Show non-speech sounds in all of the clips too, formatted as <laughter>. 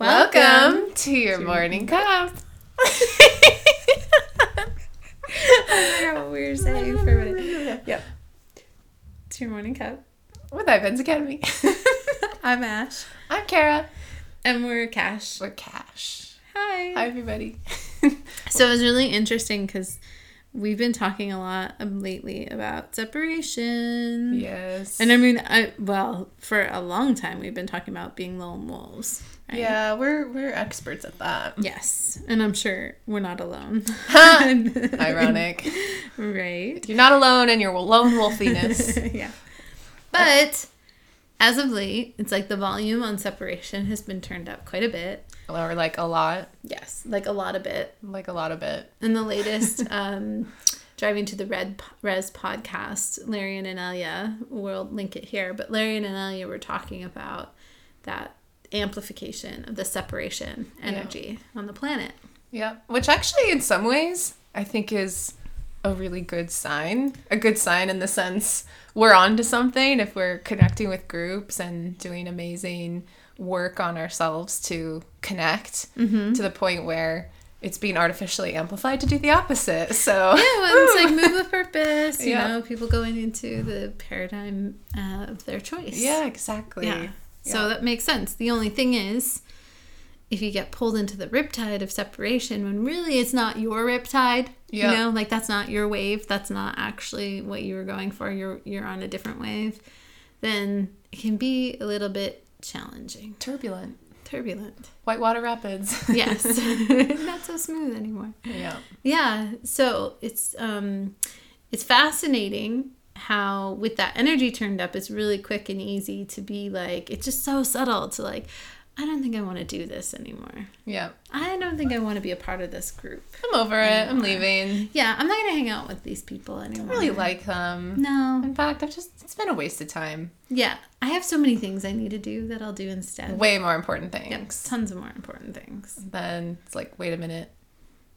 Welcome to your morning cup. <laughs> I forgot what we were saying for a minute. Yep. It's your morning cup. With iBenz Academy. <laughs> I'm Ash. I'm Kara. And we're Cash. We're Cash. Hi. Hi, everybody. <laughs> So it was really interesting because we've been talking a lot um, lately about separation. yes. And I mean, I well, for a long time we've been talking about being lone wolves. Right? yeah, we're we're experts at that. Yes, and I'm sure we're not alone. <laughs> Ironic. right? You're not alone in your lone wolfiness. <laughs> yeah. But as of late, it's like the volume on separation has been turned up quite a bit. or like a lot, Yes, like a lot of it. like a lot of it. In the latest <laughs> um, Driving to the Red Rez podcast, Larry and Anelia, we'll link it here, but Larry and Anelia were talking about that amplification of the separation energy on the planet. Yeah, which actually, in some ways, I think is a really good sign. A good sign in the sense we're onto something if we're connecting with groups and doing amazing work on ourselves to connect to the point where it's being artificially amplified to do the opposite. So Yeah, well, it's <laughs> like move with purpose, you Yeah. know, people going into the paradigm uh, of their choice. yeah, exactly. Yeah. So that makes sense. The only thing is, if you get pulled into the riptide of separation when really it's not your riptide, Yeah. you know, like that's not your wave, that's not actually what you were going for. You're you're on a different wave, then it can be a little bit challenging, turbulent. turbulent. Whitewater Rapids. <laughs> Yes, <laughs> not so smooth anymore. yeah. Yeah, so it's um it's fascinating how with that energy turned up it's really quick and easy to be like it's just so subtle to like I don't think I want to do this anymore. Yeah. I don't think I want to be a part of this group. I'm over it. I'm leaving. Yeah, I'm not going to hang out with these people anymore. I really like them. No. In fact, I've just it's been a waste of time. Yeah, I have so many things I need to do that I'll do instead. Way more important things. Yep, things. tons of more important things. then it's like, wait a minute.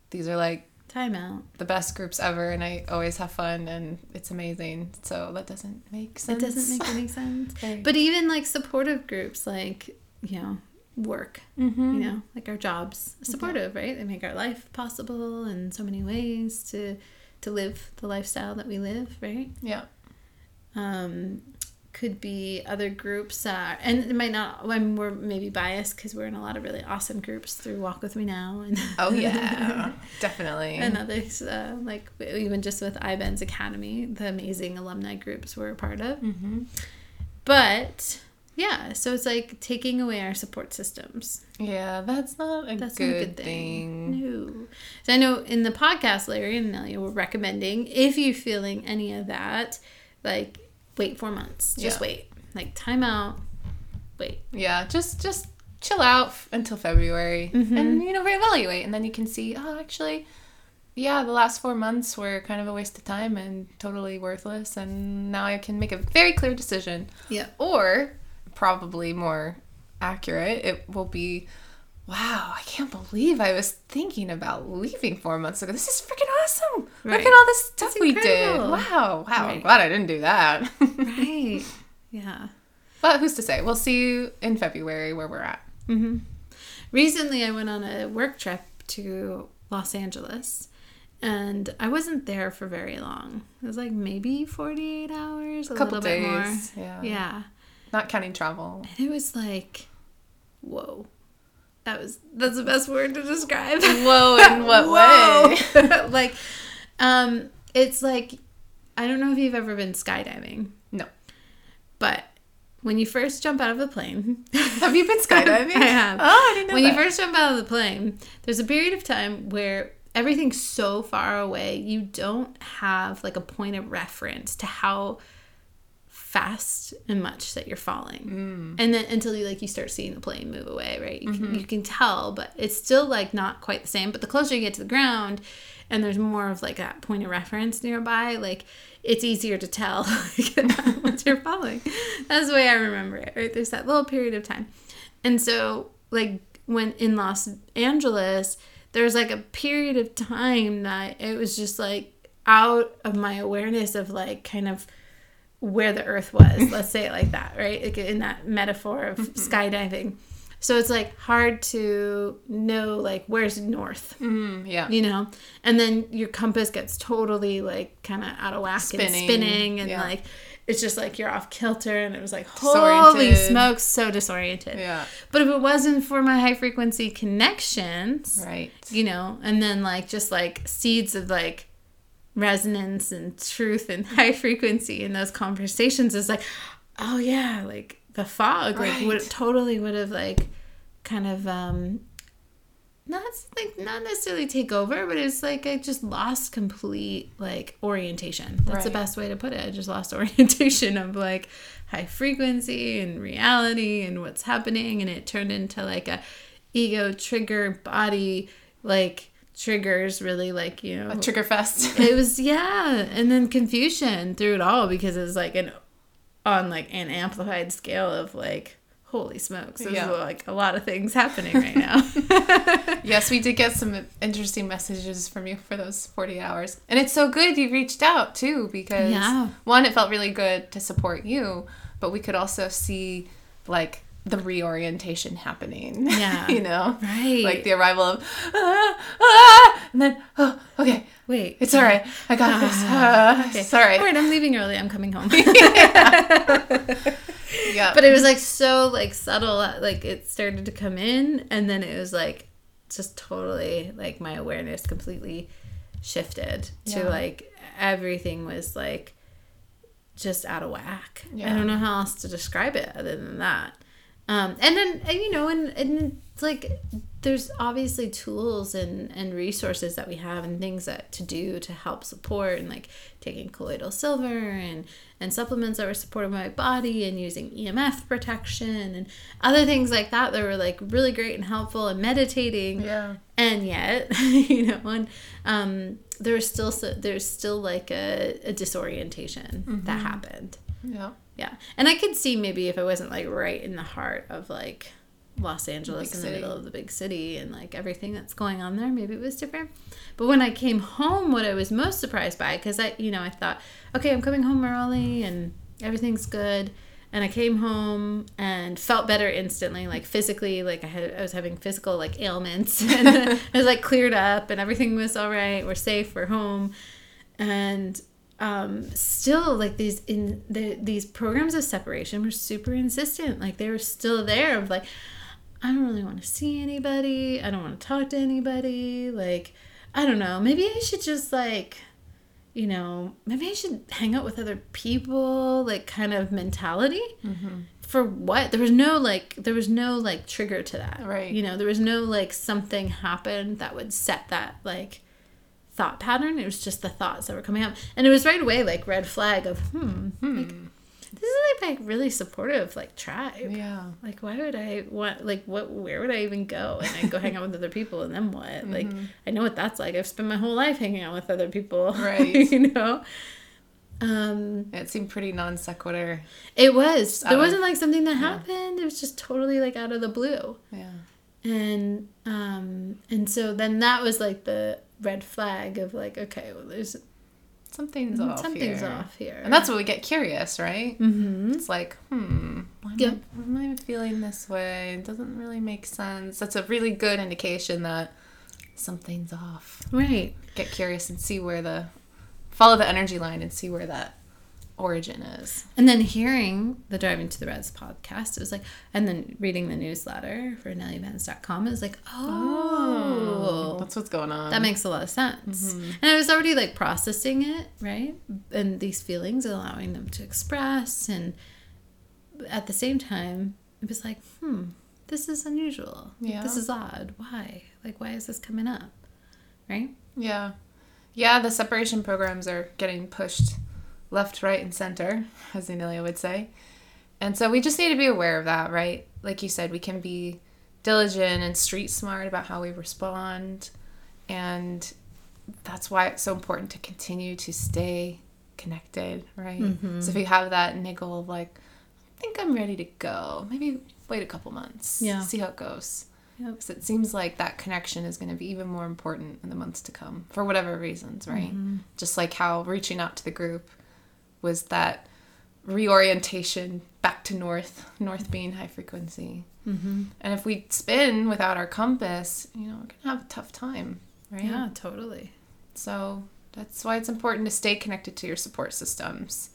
These are like Time out. the best groups ever, and I always have fun, and it's amazing. So that doesn't make sense. It doesn't make any sense. <laughs> But even like supportive groups, like, you know, work, Mhm. you know, like our jobs, supportive, right? They make our life possible in so many ways to to live the lifestyle that we live, right? Yeah. Um, could be other groups, uh, and it might not. When we're maybe biased because we're in a lot of really awesome groups through Walk with Me Now and Oh <laughs> yeah, definitely. and others uh, like even just with iBenz Academy, the amazing alumni groups we're a part of. hmm But yeah, so it's like taking away our support systems. Yeah, that's not a, That's good, not a good thing. thing. No. So I know in the podcast, Larry and Nelia were recommending if you're feeling any of that, like wait four months. Just Yeah. wait. Like time out. Wait. Yeah, just just chill out f- until February, Mhm. and you know reevaluate, and then you can see. Oh, actually, yeah, the last four months were kind of a waste of time and totally worthless, and now I can make a very clear decision. Yeah. Or, probably more accurate, it will be, wow, I can't believe I was thinking about leaving four months ago. This is freaking awesome. Right. Look at all this stuff we did. Wow, wow, I'm glad I didn't do that. Right. <laughs> yeah. but who's to say? We'll see you in February where we're at. Mm-hmm. Recently, I went on a work trip to Los Angeles, and I wasn't there for very long. It was like maybe forty-eight hours, a, A couple little bit more. days. Yeah. Yeah. Not counting travel. And it was like, whoa. That was that's the best word to describe. Whoa, in <laughs> what Whoa. <laughs> <laughs> like, um, it's like I don't know if you've ever been skydiving, No. but when you first jump out of the plane, Have you been skydiving? I have. Oh, I didn't know when that. you first jump out of the plane, there's a period of time where everything's so far away, you don't have like a point of reference to how fast and much that you're falling. Mm. And then until you like you start seeing the plane move away, right? You can, mm-hmm. you can tell, but it's still like not quite the same. But the closer you get to the ground and there's more of like that point of reference nearby, like it's easier to tell <laughs> like, you're falling. That's the way I remember it, right? There's that little period of time. And so like when in Los Angeles, there was like a period of time that it was just like out of my awareness of like kind of where the earth was <laughs> let's say it like that right like in that metaphor of skydiving So it's like hard to know like where's north, Mm, yeah. you know? And then your compass gets totally like kind of out of whack and Spinning, spinning and yeah. like it's just like you're off kilter and it was like holy smokes so disoriented. Yeah. But if it wasn't for my high frequency connections, Right. you know, and then like just like seeds of like resonance and truth and <laughs> high frequency in those conversations is like, oh yeah, like the fog like would totally would have like kind of um not like not necessarily take over, but it's like I just lost complete like orientation. That's the best way to put it. I just lost <laughs> orientation of like high frequency and reality and what's happening, and it turned into like a ego trigger body like triggers really like you know a Trigger fest. <laughs> it was yeah and then confusion through it all because it's like an on like an amplified scale of like holy smokes there's Yeah. like a lot of things happening right now <laughs> yes, we did get some interesting messages from you for those 40 hours. And it's so good you reached out too because Yeah. one, it felt really good to support you, but we could also see like the reorientation happening. Yeah. <laughs> you know? Right. Like the arrival of, ah, ah, and then, oh, okay, wait it's all right. I got this. Uh, okay. Sorry. all right i'm leaving early i'm coming home <laughs> Yeah. <laughs> but it was like so like subtle like it started to come in and then it was like just totally like my awareness completely shifted to like everything was like just out of whack i don't know how else to describe it other than that um and then and, you know and, and it's like there's obviously tools and and resources that we have and things that to do to help support and like taking colloidal silver and and supplements that were supporting my body and using EMF protection and other things like that that were like really great and helpful and meditating yeah. and yet <laughs> you know and um there was still so, there's still like a, a disorientation that happened Yeah. Yeah and i could see maybe if i wasn't like right in the heart of like los angeles Big in city. the middle of the big city and like everything that's going on there maybe it was different but when i came home what i was most surprised by because i you know i thought okay i'm coming home early and everything's good and I came home and felt better instantly, like physically, like I had, I was having physical like ailments, <laughs> and it was like cleared up, and everything was all right. We're safe. We're home, and um, still like these in the, these programs of separation were super insistent. Like they were still there of like, I don't really want to see anybody. I don't want to talk to anybody. Like, I don't know. Maybe I should just like you know, maybe I should hang out with other people, like kind of mentality. For what? There was no like, there was no like trigger to that. Right. You know, there was no like something happened that would set that like thought pattern. It was just the thoughts that were coming up. And it was right away like red flag of, hmm, like, this is like like really supportive like tribe. Yeah. Like why would I want like what where would I even go and I go hang out with <laughs> other people and then what? Like I know what that's like. I've spent my whole life hanging out with other people. <laughs> Right. you know? Um It seemed pretty non sequitur. it was. out There wasn't like something that happened. It was just totally like out of the blue. Yeah. And um and so then that was like the red flag of like, okay, well there's Something's off. something's here. off here. And that's what we get curious, right? mm-hmm. It's like, hmm, why am, Yep. I, why am I feeling this way? It doesn't really make sense. That's a really good indication that something's off. Right. Get curious and see where the, follow the energy line and see where that origin is. And then hearing the Driving to the Rez podcast, it was like, and then reading the newsletter for NellieVans.com, it was like, oh, That's what's going on. that makes a lot of sense. And I was already like processing it, right? And these feelings, allowing them to express. And at the same time, it was like, hmm, this is unusual. Yeah. This is odd. Why? Like, why is this coming up? Right? Yeah. Yeah, the separation programs are getting pushed left, right, and center, as Anelia would say. And so we just need to be aware of that, right? Like you said, we can be diligent and street smart about how we respond. And that's why it's so important to continue to stay connected, right? Mm-hmm. So if you have that niggle of like, I think I'm ready to go, maybe wait a couple months, Yeah. see how it goes. Yep. Because it seems like that connection is going to be even more important in the months to come for whatever reasons, right? Mm-hmm. Just like how reaching out to the group was that reorientation back to north, north being high frequency. Mm-hmm. And if we spin without our compass, you know, we're gonna have a tough time, right? Yeah, totally. So that's why it's important to stay connected to your support systems.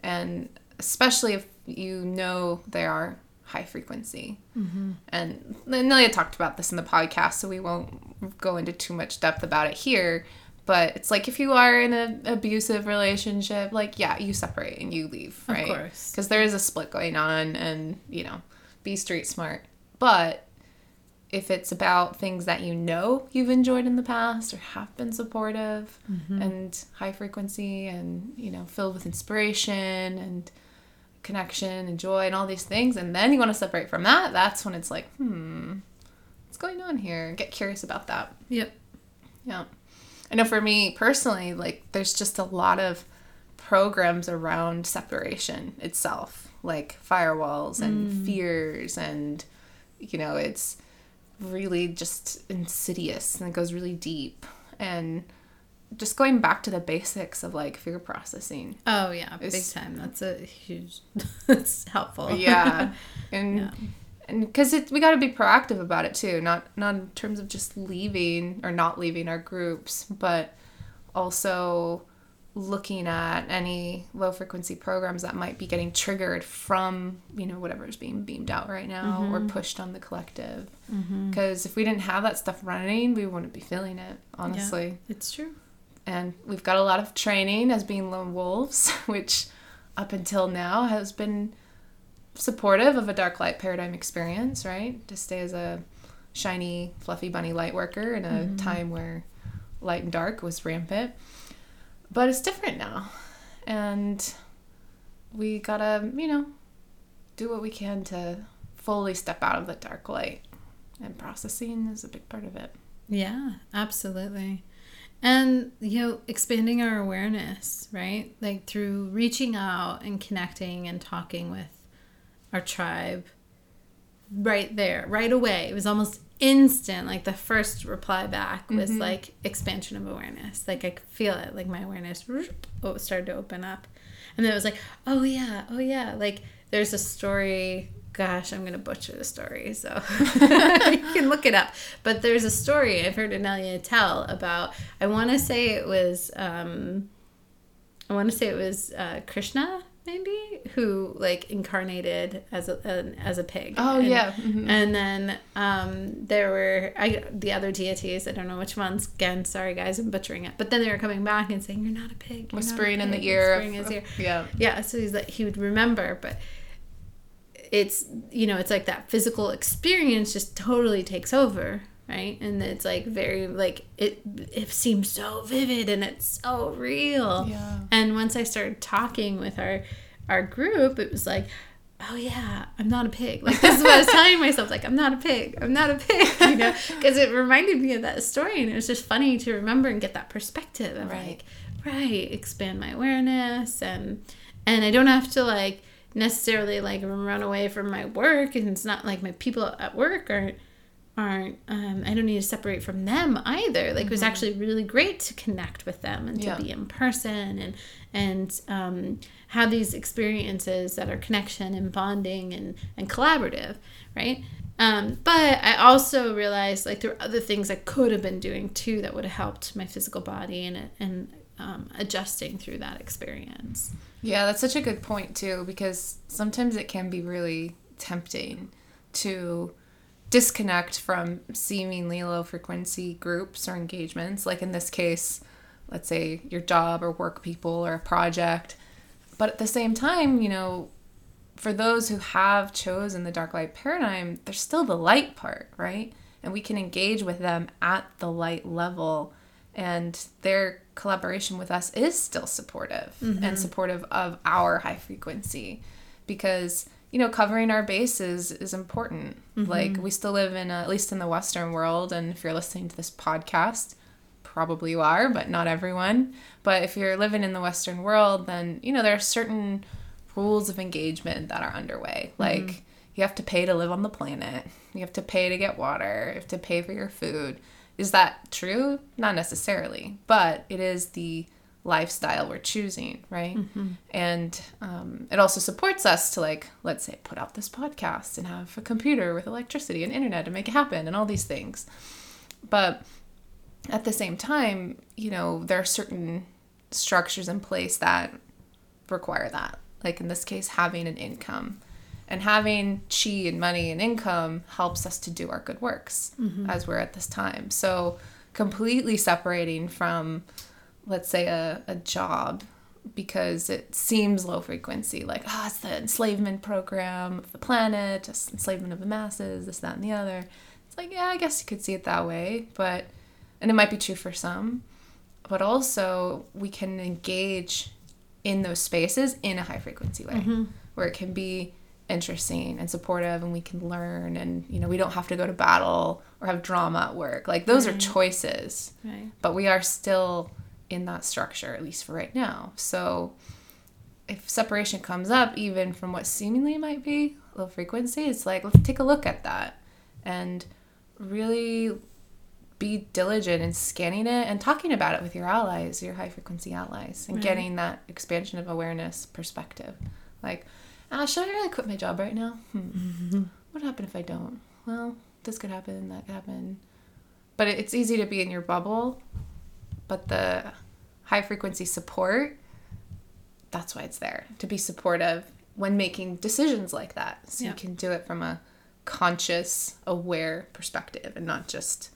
And especially if you know they are high frequency. Mm-hmm. And Nelia talked about this in the podcast, so we won't go into too much depth about it here. But it's like if you are in an abusive relationship, like, yeah, you separate and you leave, Of right? course. Because there is a split going on, and, you know, be street smart. But if it's about things that you know you've enjoyed in the past or have been supportive Mm-hmm. and high frequency and, you know, filled with inspiration and connection and joy and all these things, and then you want to separate from that, that's when it's like, hmm, what's going on here? Get curious about that. Yep. Yeah. I know for me personally, like there's just a lot of programs around separation itself, like firewalls and hmm. fears and you know, it's really just insidious and it goes really deep and just going back to the basics of like fear processing. Oh yeah, big time. That's a huge. <laughs> That's helpful. Yeah. <laughs> And Yeah. And because it we got to be proactive about it too not not in terms of just leaving or not leaving our groups but also looking at any low frequency programs that might be getting triggered from you know whatever's being beamed out right now or mm-hmm. pushed on the collective. Mm-hmm. Because if we didn't have that stuff running we wouldn't be feeling it honestly. It's true. and we've got a lot of training as being lone wolves, <laughs> which up until now has been supportive of a dark light paradigm experience, right? To stay as a shiny, fluffy bunny light worker in a mm-hmm. time where light and dark was rampant. But it's different now. And we gotta, you know, do what we can to fully step out of the dark light. And processing is a big part of it. Yeah, absolutely. And, you know, expanding our awareness, right? Like through reaching out and connecting and talking with our tribe right there, right away. It was almost instant. Like the first reply back was like expansion of awareness. Like I could feel it. Like my awareness oh, started to open up. And then it was like, oh yeah, oh yeah. Like there's a story. Gosh, I'm gonna butcher the story, so <laughs> you can look it up. But there's a story I've heard Anelia tell about. I want to say it was, um, I want to say it was uh, Krishna, maybe, who like incarnated as a an, as a pig. Oh, And- yeah. Mhm. and then um, there were I, the other deities. I don't know which ones. Again, sorry guys, I'm butchering it. But then they were coming back and saying, "You're not a pig." You're not a Whispering in the ear. whispering in his ear. Yeah. Yeah, so he's like he would remember, but it's you know it's like that physical experience just totally takes over, right? And it's like very like it it seems so vivid and it's so real. Yeah. And once I started talking with our our group, it was like, oh yeah, I'm not a pig. Like this is what I was telling myself, like I'm not a pig. I'm not a pig, <laughs> you know, <laughs> because it reminded me of that story, and it was just funny to remember and get that perspective of Right. like, right, expand my awareness, and and I don't have to like necessarily like run away from my work, and it's not like my people at work aren't aren't um, I don't need to separate from them either. Like it was actually really great to connect with them and to Yeah. be in person and and um, have these experiences that are connection and bonding and and collaborative, right? Um, but I also realized like there were other things I could have been doing too that would have helped my physical body and and um, adjusting through that experience. Yeah, that's such a good point too, because sometimes it can be really tempting to disconnect from seemingly low frequency groups or engagements. Like in this case, let's say your job or work people or a project. But at the same time, you know, for those who have chosen the dark light paradigm, there's still the light part, right? And we can engage with them at the light level, and their collaboration with us is still supportive and mm-hmm. supportive of our high frequency because you know covering our bases is important. Mm-hmm. Like we still live in a, at least in the western world and if you're listening to this podcast probably you are but not everyone. But if you're living in the western world then you know there are certain rules of engagement that are underway. Mm-hmm. Like you have to pay to live on the planet. You have to pay to get water. You have to pay for your food. Is that true? Not necessarily but it is the lifestyle we're choosing, right? And um, it also supports us to like, let's say, put out this podcast and have a computer with electricity and internet to make it happen and all these things. But at the same time, you know, there are certain structures in place that require that. Like in this case, having an income. And having chi and money and income helps us to do our good works as we're at this time. So completely separating from, let's say, a, a job because it seems low frequency, like, ah, it's the enslavement program of the planet, just enslavement of the masses, this, that, and the other. It's like, yeah, I guess you could see it that way, but, and it might be true for some, but also we can engage in those spaces in a high frequency way where it can be interesting and supportive and we can learn and you know we don't have to go to battle or have drama at work like those are choices Right. but we are still in that structure at least for right now. So if separation comes up even from what seemingly might be low frequency it's like let's take a look at that and really be diligent in scanning it and talking about it with your allies your high frequency allies and Right. getting that expansion of awareness perspective. Like ah, should i really quit my job right now? Hmm. <laughs> what happened if i don't? Well this could happen that could happen. But it's easy to be in your bubble but the high frequency support that's why it's there to be supportive when making decisions like that so Yeah. you can do it from a conscious aware perspective and not just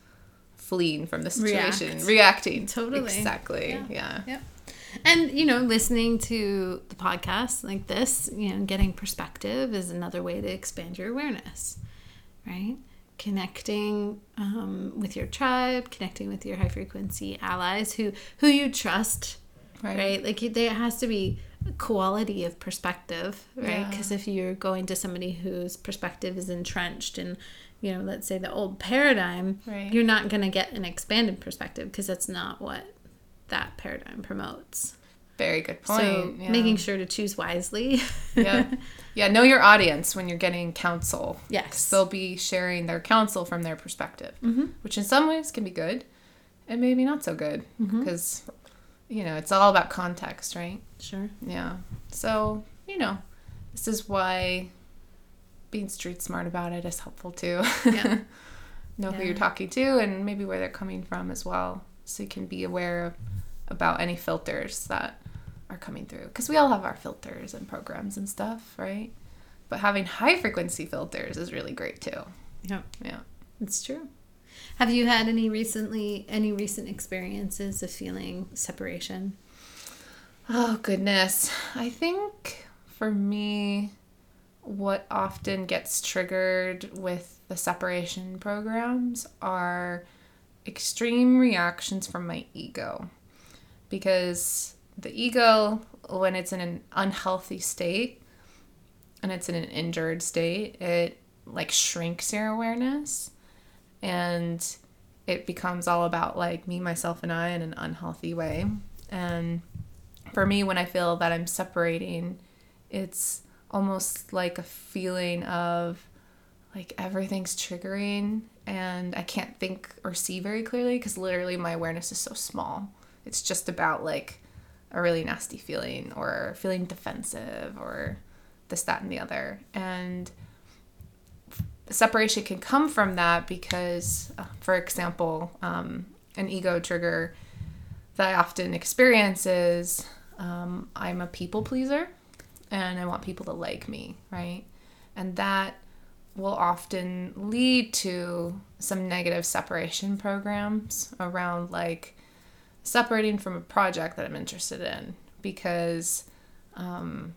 fleeing from the situation React. reacting Totally. exactly Yeah. yeah, Yep. And you know, listening to the podcast like this, you know, getting perspective is another way to expand your awareness, right? Connecting um, with your tribe, connecting with your high frequency allies who who you trust, Right. right? Like there has to be quality of perspective, right? Yeah. Because if you're going to somebody whose perspective is entrenched in, you know, let's say the old paradigm, Right. you're not going to get an expanded perspective because that's not what that paradigm promotes. very good point so yeah. making sure to choose wisely. yeah <laughs> yeah know your audience when you're getting counsel Yes. they'll be sharing their counsel from their perspective Mm-hmm. which in some ways can be good and maybe not so good Mm-hmm. because you know it's all about context right Sure. yeah so you know this is why being street smart about it is helpful too Yeah. <laughs> know who you're talking to and maybe where they're coming from as well so you can be aware of about any filters that are coming through because we all have our filters and programs and stuff right but having high frequency filters is really great too Yeah. yeah It's true. Have you had any recently any recent experiences of feeling separation? Oh, goodness. I think for me, what often gets triggered with the separation programs are extreme reactions from my ego. Because the ego, when it's in an unhealthy state and it's in an injured state, it like shrinks your awareness and it becomes all about like me, myself, and I in an unhealthy way. And for me, when I feel that I'm separating, it's almost like a feeling of like everything's triggering and I can't think or see very clearly because literally my awareness is so small. It's just about like a really nasty feeling or feeling defensive or this, that, and the other. And separation can come from that because, uh, for example, um, an ego trigger that I often experience is um, I'm a people pleaser and I want people to like me, right? And that will often lead to some negative separation programs around like separating from a project that I'm interested in because um,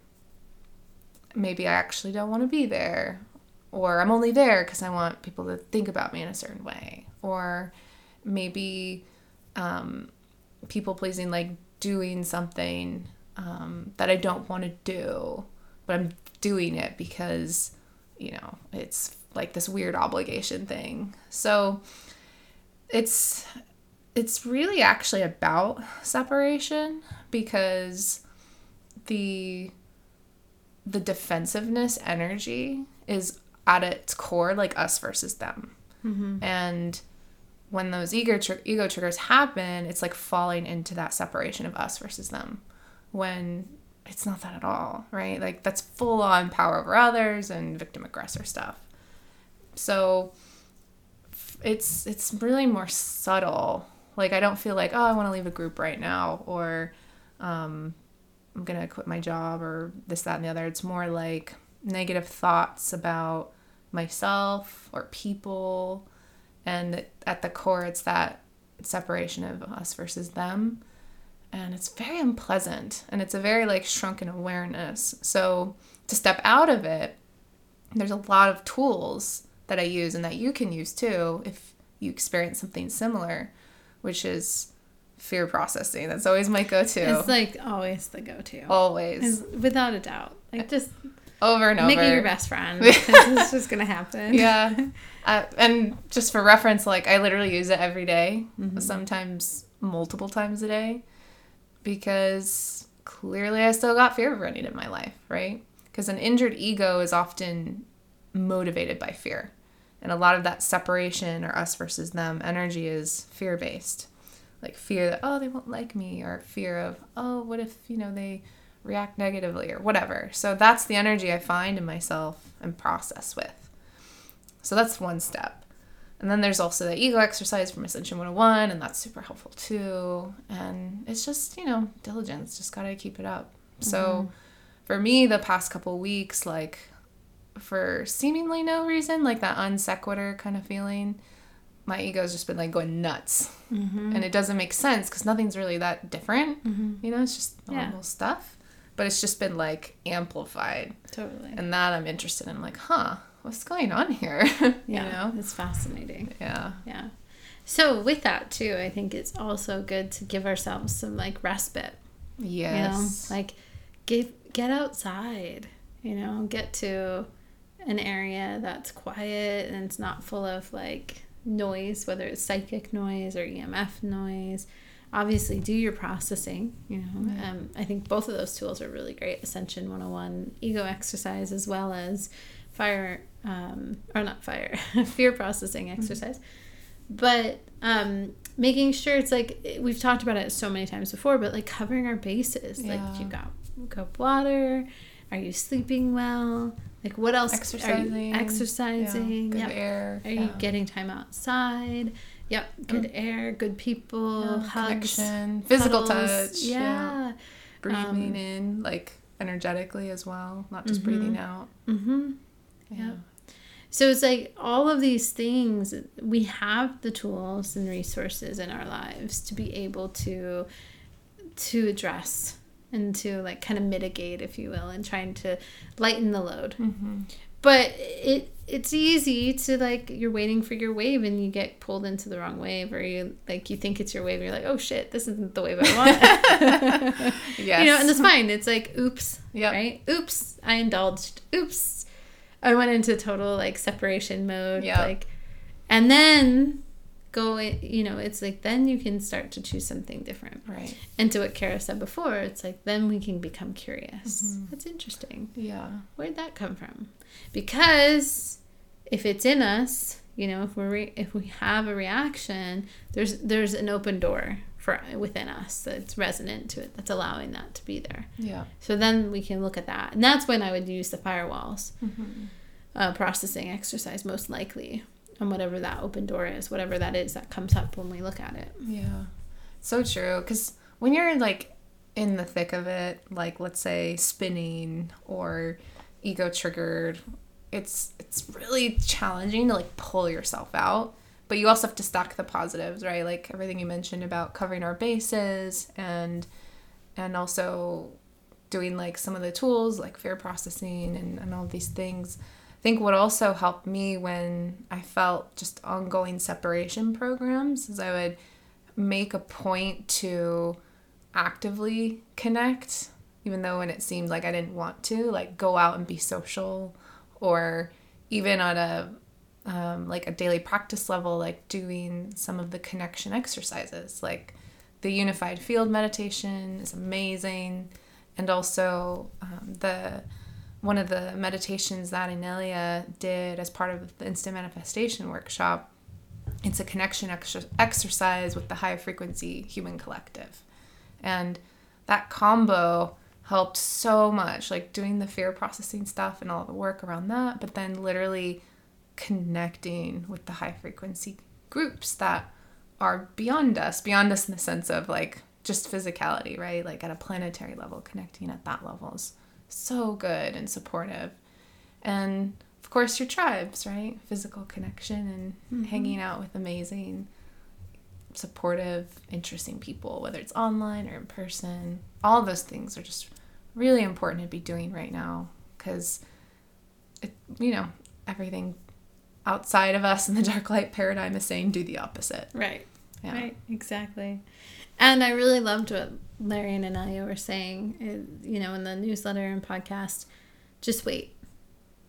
maybe I actually don't want to be there, or I'm only there because I want people to think about me in a certain way, or maybe um, people pleasing, like doing something um, that I don't want to do, but I'm doing it because, you know, it's like this weird obligation thing. So it's it's really actually about separation because the the defensiveness energy is at its core like us versus them. Mm-hmm. And when those ego tr- ego triggers happen, it's like falling into that separation of us versus them, when it's not that at all, right? Like that's full on power over others and victim aggressor stuff. So it's it's really more subtle. Like I don't feel like oh I want to leave a group right now or um, I'm gonna quit my job or this that and the other. It's more like negative thoughts about myself or people, and at the core it's that separation of us versus them. And it's very unpleasant and it's a very like shrunken awareness. So to step out of it there's a lot of tools that i use and that you can use too if you experience something similar which is fear processing that's always my go-to It's like always the go-to. always Is- without a doubt. Like just over and over make it your best friend. <laughs> 'cause it's just gonna happen. yeah <laughs> uh, and just for reference like i literally use it every day, sometimes multiple times a day because clearly i still got fear running in my life right because an injured ego is often motivated by fear and a lot of that separation or us versus them energy is fear based like fear that oh they won't like me or fear of oh what if you know they react negatively or whatever so that's the energy i find in myself and process with so that's one step. And then there's also the ego exercise from Ascension 101, and that's super helpful too. And it's just, you know, diligence, just gotta keep it up. So mm-hmm. for me, the past couple weeks, like for seemingly no reason, like that un sequitur kind of feeling, my ego's just been like going nuts. Mm-hmm. And it doesn't make sense because nothing's really that different. Mm-hmm. You know, it's just Yeah. normal stuff. But it's just been like amplified. Totally. And that I'm interested in. like, huh, what's going on here? <laughs> yeah. You know? It's fascinating. Yeah. Yeah. So with that too, I think it's also good to give ourselves some like respite. Yes. You know, like get get outside. You know, get to an area that's quiet and it's not full of like noise, whether it's psychic noise or EMF noise. Obviously, do your processing. You know, um, I think both of those tools are really great. Ascension 101, ego exercise, as well as fire, um, or not fire, <laughs> fear processing exercise. But um, making sure it's like we've talked about it so many times before, but like covering our bases. Yeah. Like you got cup water. Are you sleeping well? Like what else? Are Exercising. exercising? Good Yep. air. Are you getting time outside? Yep. Good air. Good people. Yeah, hugs. connection, physical touch. Yeah. Breathing Um, in, like energetically as well, not just breathing out. Mm-hmm. Yeah. So it's like all of these things, we have the tools and resources in our lives to be able to to address and to like kind of mitigate, if you will, and trying to lighten the load. Mm-hmm. But it it's easy to like you're waiting for your wave and you get pulled into the wrong wave or you like you think it's your wave and you're like oh shit this isn't the wave I want Yes. <laughs> <laughs> you know and it's fine it's like oops Yep. right oops I indulged oops I went into total like separation mode Yep. like and then go you know it's like then you can start to choose something different Right. and to what Kara said before it's like then we can become curious Mm-hmm. that's interesting Yeah. Where'd that come from? Because if it's in us, you know, if we're re- if we have a reaction, there's there's an open door for within us that's resonant to it, that's allowing that to be there. Yeah. So then we can look at that, and that's when I would use the firewalls Mm-hmm. uh, processing exercise most likely on whatever that open door is, whatever that is that comes up when we look at it. Yeah. So true. Because when you're like in the thick of it, like let's say spinning or ego triggered, it's it's really challenging to like pull yourself out. But you also have to stack the positives, right? Like everything you mentioned about covering our bases and and also doing like some of the tools like fear processing and, and all these things. Think what also helped me when I felt just ongoing separation programs is I would make a point to actively connect, even though when it seemed like I didn't want to, like go out and be social, or even on a um, like a daily practice level, like doing some of the connection exercises, like the unified field meditation is amazing, and also um, the one of the meditations that Anelia did as part of the instant manifestation workshop it's a connection ex- exercise with the high frequency human collective. And that combo helped so much, like doing the fear processing stuff and all the work around that, but then literally connecting with the high frequency groups that are beyond us, beyond us in the sense of like just physicality, right? Like at a planetary level, connecting at that level is so good and supportive. And of course, your tribes, right? Physical connection and mm-hmm. hanging out with amazing, supportive, interesting people, whether it's online or in person. All those things are just really important to be doing right now because, you know, everything outside of us in the <laughs> dark light paradigm is saying do the opposite. Right. Yeah. Right. Exactly. And I really loved what Larry and Anelia were saying, uh, you know, in the newsletter and podcast. Just wait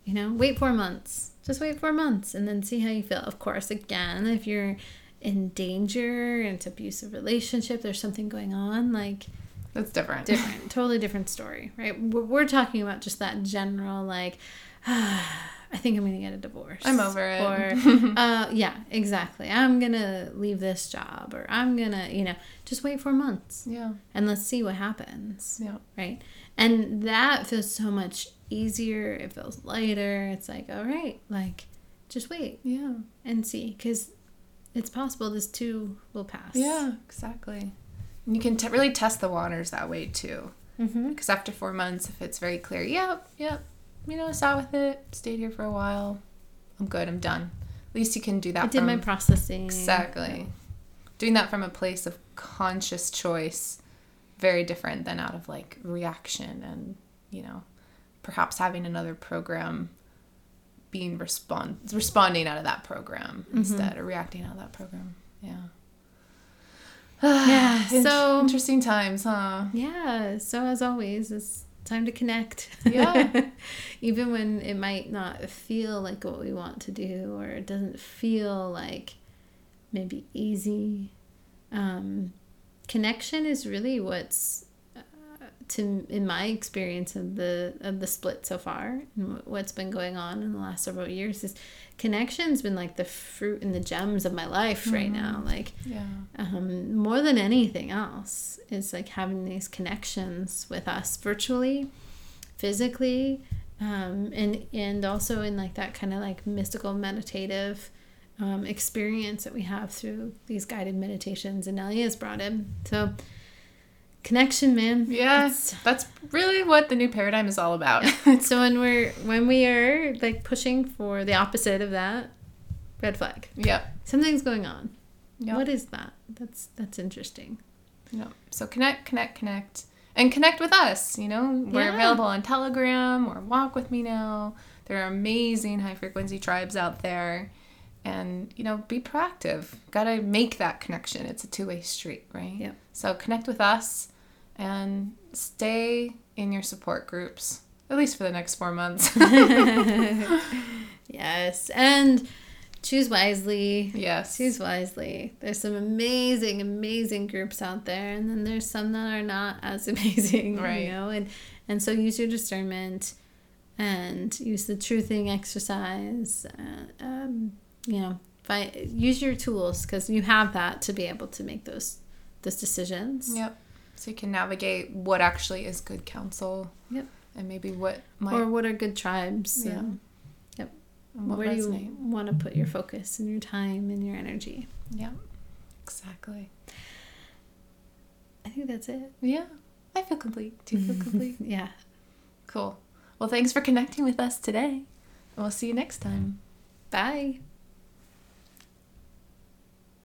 you know, wait four months. Just wait four months and then see how you feel. Of course, again, if you're in danger and it's abusive relationship, there's something going on, like that's different. Different, totally different story, right? We're, we're talking about just that general, like, <sighs> ah, I think I'm gonna get a divorce. I'm over it. Or, <laughs> uh, yeah, exactly. I'm gonna leave this job, or I'm gonna, you know, just wait four months. Yeah. And let's see what happens. Yeah. Right. And that feels so much easier. It feels lighter. It's like, all right, like, just wait. Yeah. And see, because it's possible this too will pass. Yeah, exactly. And you can t- really test the waters that way too. Mm-hmm. Because after four months, if it's very clear, yep, yep, you know, sat with it, stayed here for a while, I'm good, I'm done. At least you can do that. I did my processing. Exactly. Doing that from a place of conscious choice, very different than out of like reaction and, you know, perhaps having another program being respond responding out of that program mm-hmm. instead or reacting out of that program. Yeah. <sighs> yeah. so interesting times, huh? Yeah. So as always, it's time to connect. Yeah. <laughs> Even when it might not feel like what we want to do or it doesn't feel like maybe easy. Um, connection is really what's to in my experience of the of the split so far and what's been going on in the last several years is connection's been like the fruit and the gems of my life mm-hmm. right now. Like yeah. um, more than anything else is like having these connections with us virtually physically um, and and also in like that kind of like mystical meditative um, experience that we have through these guided meditations and Elia's brought in. So connection man. Yeah it's, that's really what the new paradigm is all about. <laughs> So when we're when we are like pushing for the opposite of that red flag. Yep. Something's going on. Yep. what is that? That's that's interesting. Yep. so connect connect connect and connect with us you know? We're yeah. available on telegram or walk with me now. There are amazing high frequency tribes out there. And you know be proactive. Gotta make that connection. It's a two-way street right? Yeah so connect with us and stay in your support groups at least for the next four months. <laughs> yes, and choose wisely. Yes, choose wisely. There's some amazing, amazing groups out there, and then there's some that are not as <laughs> amazing. Right. You know, and and so use your discernment, and use the truthing exercise. Uh, um, you know, find, use your tools because you have that to be able to make those those decisions. Yep. So you can navigate what actually is good counsel. Yep. And maybe what might or what are good tribes. Yeah. And, yep. And Where do you want to put your focus and your time and your energy? Yeah. Exactly. I think that's it. Yeah. I feel complete. Do you feel <laughs> complete? yeah. Cool. Well, thanks for connecting with us today. And we'll see you next time. Bye.